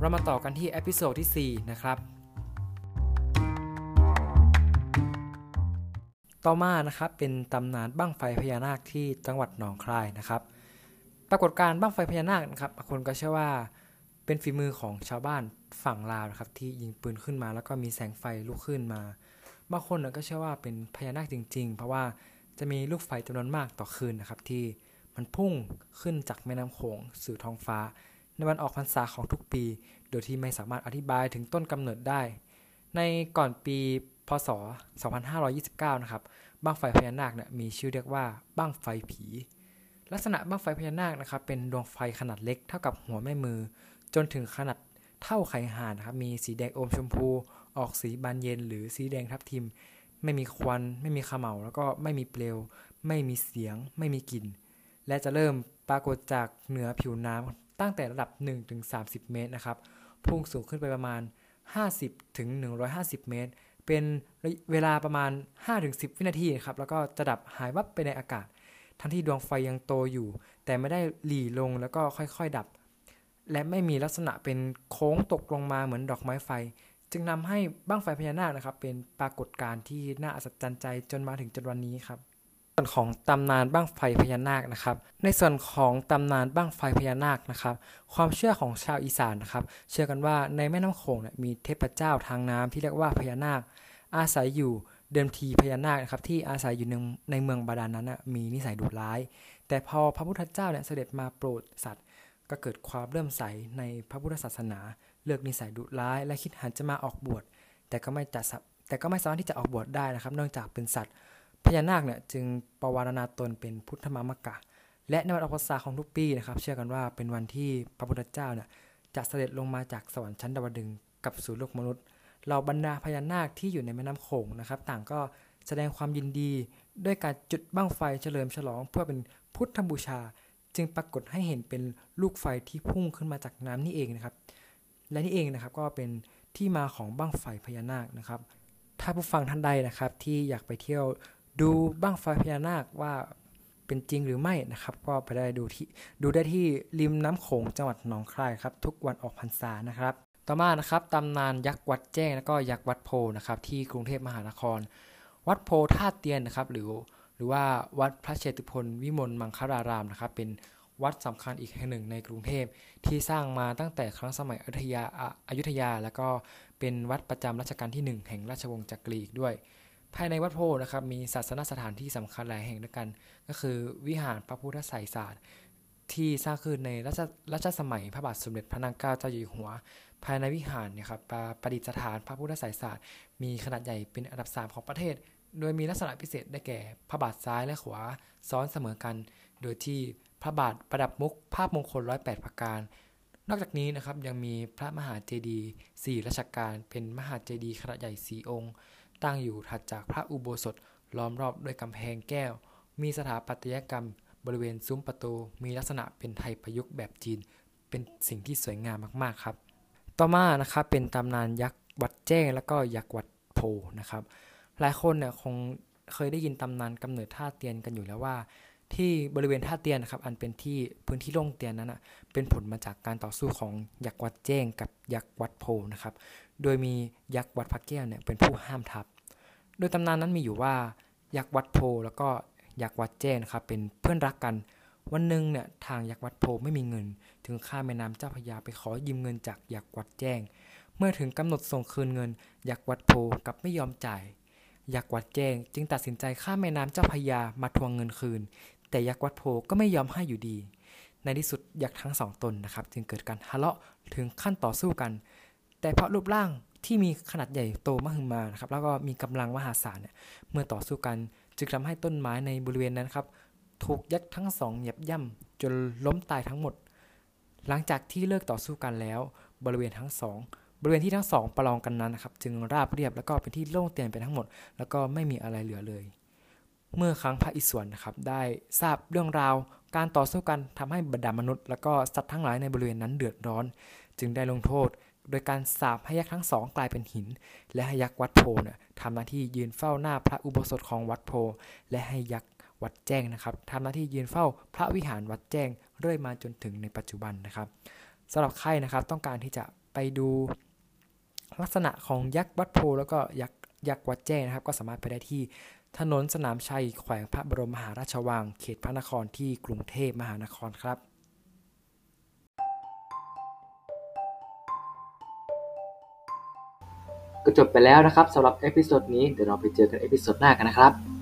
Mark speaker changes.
Speaker 1: เรามาต่อกันที่ episode ที่ 4 นะครับ ต่อมานะครับเป็นตำนานบั้งไฟพญานาคที่จังหวัดหนองคายนะครับ ปรากฏการณ์บั้งไฟพญานาคนะครับคนก็เชื่อว่าเป็นฝีมือของชาวบ้านฝั่งลาวนะครับที่ยิงปืนขึ้นมา แล้วก็มีแสงไฟลุกขึ้นมาบางคนก็เชื่อว่าเป็นพญานาคจริง ๆ เพราะว่าจะมีลูกไฟจำนวนมากต่อคืนนะครับที่มันพุ่งขึ้นจากแม่น้ำโขงสู่ท้องฟ้า ในวันออกพรรษาของทุกปี โดยที่ไม่สามารถอธิบายถึงต้นกำเนิดได้ ในก่อนปีพศ 2529 นะครับบ้างไฟพญานาคเนี่ยมีชื่อเรียกว่าบ้างไฟผี ลักษณะบ้างไฟพญานาคนะครับเป็นดวงไฟขนาดเล็กเท่ากับหัวแม่มือ จนถึงขนาดเท่าไข่ห่านครับมีสีแดงอมชมพู ออกสีบานเย็น หรือสีแดงทับทิม ไม่มีควัน ไม่มีขมเหลาแล้วก็ไม่มีเปลว ไม่มีเสียง ไม่มีกลิ่น และจะเริ่ม ปรากฏจากเหนือผิวน้ำตั้งแต่ระดับ 1-30 เมตรนะครับพุ่งสูงขึ้นไปประมาณ 50-150 เมตร เป็นเวลาประมาณ 5-10 วินาทีครับแล้วก็จะดับหายวับไปในอากาศ ทั้งที่ดวงไฟยังโตอยู่ แต่ไม่ได้หลีลงแล้วก็ค่อยๆดับ และไม่มีลักษณะเป็นโค้งตกลงมาเหมือนดอกไม้ไฟ จึงนำให้บ้างไฟพญานาคนะครับ เป็นปรากฏการณ์ที่น่าอัศจรรย์ใจจนมาถึงจนวันนี้ครับ วนของตำนานบ้างไฟพญานาคนะครับ ในส่วนของตำนานบ้างไฟพญานาคนะครับ ความเชื่อของชาวอีสานนะครับ เชื่อกันว่าในแม่น้ำโขงเนี่ยมีเทพเจ้าทางน้ำที่เรียกว่าพญานาค อาศัยอยู่เดิมทีพญานาคนะครับที่อาศัยอยู่ในในเมืองบาดาลนั้นนะมีนิสัยดุร้าย แต่พอพระพุทธเจ้าเนี่ยเสด็จมาโปรดสัตว์ ก็เกิดความเริ่มใสในพระพุทธศาสนา เลิกนิสัยดุร้าย และคิดหันจะมาออกบวชแต่ก็ไม่จะแต่ก็ไม่สามารถที่จะออกบวชได้นะครับ เนื่องจากเป็นสัตว์ พญานาคเนี่ยจึงประวารณาตนเป็นพุทธมามกะ และในวันออกพรรษาของทุกปีนะครับ เชื่อกันว่าเป็นวันที่พระพุทธเจ้าเนี่ยจะเสด็จลงมาจากสวรรค์ชั้นดาวดึงกับสู่โลกมนุษย์เหล่าบรรดาพญานาคที่อยู่ในแม่น้ำโขงนะครับ ต่างก็แสดงความยินดี ด้วยการจุดบั้งไฟเฉลิมฉลองเพื่อเป็นพุทธบูชา จึงปรากฏให้เห็นเป็นลูกไฟที่พุ่งขึ้นมาจากน้ำนี่เองนะครับ และนี่เองนะครับก็เป็นที่มาของบั้งไฟพญานาคนะครับ ถ้าผู้ฟังท่านใดนะครับที่อยากไปเที่ยว ดูบั้งไฟพญานาคว่าเป็นจริงหรือไม่นะครับ ก็ไปได้ดูที่ดูได้ที่ริมน้ำโขงจังหวัดหนองคายครับ ทุกวันออกพรรษานะครับ ต่อมานะครับตำนานยักษ์วัดแจ้งแล้วก็ยักษ์วัดโพนะครับที่กรุงเทพมหานคร วัดโพธาตุเตียนนะครับ หรือหรือว่าวัดพระเชตุพนวิมลมังคารารามนะครับ เป็นวัดสำคัญอีกแห่งหนึ่งในกรุงเทพที่สร้างมาตั้งแต่ครั้งสมัยอยุธยาอายุทยา แล้วก็เป็นวัดประจำรัชกาลที่ 1 แห่งราชวงศ์จักรีอีกด้วย ภายในวัดโพนะครับมีศาสนสถานที่สำคัญหลายแห่งด้วยกัน ก็คือวิหารพระพุทธไสยศาสตร์ ที่สร้างขึ้นในรัชรัชสมัยพระบาทสมเด็จพระนางเกล้าเจ้าอยู่หัว ภายในวิหารเนี่ยครับประดิษฐานพระพุทธไสยศาสตร์ มีขนาดใหญ่เป็นอันดับ3ของประเทศ โดยมีลักษณะพิเศษได้แก่พระบาทซ้ายและขวาซ้อนเสมอกัน โดยที่พระบาทประดับมุกภาพมงคล108ประการ นอกจากนี้นะครับยังมีพระมหาเจดีย์4ราชการ เป็นมหาเจดีย์ขนาดใหญ่4องค์ ตั้งอยู่ถัดจากพระอุโบสถล้อมรอบด้วยกำแพงแก้ว มีสถาปัตยกรรม บริเวณซุ้มประตู มีลักษณะเป็นไทยประยุกต์แบบจีน เป็นสิ่งที่สวยงามมากๆครับ ต่อมานะครับเป็นตำนานยักษ์วัดแจ้งแล้วก็ยักษ์วัดโพนะครับ หลายคนเนี่ยคงเคยได้ยินตำนานกำเนิดท่าเตียนกันอยู่แล้วว่า ที่บริเวณท่าเตียนนะครับ อันเป็นที่พื้นที่โล่งเตียนนั้นนะเป็นผลมาจากการต่อสู้ของยักษ์วัดแจ้งกับยักษ์วัดโพนะครับ โดยมียักษ์วัดพระแก้วเนี่ยเป็นผู้ห้ามทับโดยตำนานนั้นมีอยู่ว่ายักษ์วัดโพแล้วก็ยักษ์วัดแจ้งนะครับเป็นเพื่อนรักกัน วันหนึ่งเนี่ยทางยักษ์วัดโพไม่มีเงิน ถึงข้าแม่น้ำเจ้าพยาไปขอยืมเงินจากยักษ์วัดแจ้ง เมื่อถึงกำหนดส่งคืนเงินยักษ์วัดโพกับไม่ยอมจ่ายยักษ์วัดแจ้ง จึงตัดสินใจข้าแม่น้ำเจ้าพยามาทวงเงินคืน แต่ยักษ์วัดโพก็ไม่ยอมให้อยู่ดี ในที่สุดยักษ์ทั้งสองตนนะครับ จึงเกิดการทะเลาะถึงขั้นต่อสู้กัน แต่เพราะรูปร่างที่มีขนาดใหญ่โตมากึมานะครับ แล้วก็มีกำลังมหาศาลเนี่ยเมื่อต่อสู้กัน จึงทำให้ต้นไม้ในบริเวณนั้นครับ ถูกยักษ์ทั้งสองเหยียบย่ำจนล้มตายทั้งหมด หลังจากที่เลิกต่อสู้กันแล้ว บริเวณทั้งสองบริเวณที่ทั้งสองประลองกันนั้นนะครับ จึงราบเรียบแล้วก็เป็นที่โล่งเตียนไปทั้งหมด แล้วก็ไม่มีอะไรเหลือเลย เมื่อครั้งพระอิศวรนะครับได้ทราบเรื่องราวการต่อสู้กันทำให้บรรดามนุษย์ แล้วก็สัตว์ทั้งหลายในบริเวณนั้นเดือดร้อน จึงได้ลงโทษ โดยการสาบให้ยักษ์ทั้งสองกลายเป็นหิน และให้ยักษ์วัดโพเนี่ยทำหน้าที่ยืนเฝ้าหน้าพระอุโบสถของวัดโพ และให้ยักษ์วัดแจ้งนะครับทำหน้าที่ยืนเฝ้าพระวิหารวัดแจ้งเรื่อยมาจนถึงในปัจจุบันนะครับสำหรับใครนะครับต้องการที่จะไปดูลักษณะของยักษ์วัดโพ แล้วก็ยักษ์ยักษ์วัดแจ้งนะครับ ก็สามารถไปได้ที่ ถนนสนามชัยแขวงพระบรมมหาราชวัง เขตพระนครที่กรุงเทพมหานครครับ
Speaker 2: ก็จบไปแล้วนะครับสำหรับ episode นี้เดี๋ยวเราไปเจอกัน episode หน้ากันนะครับ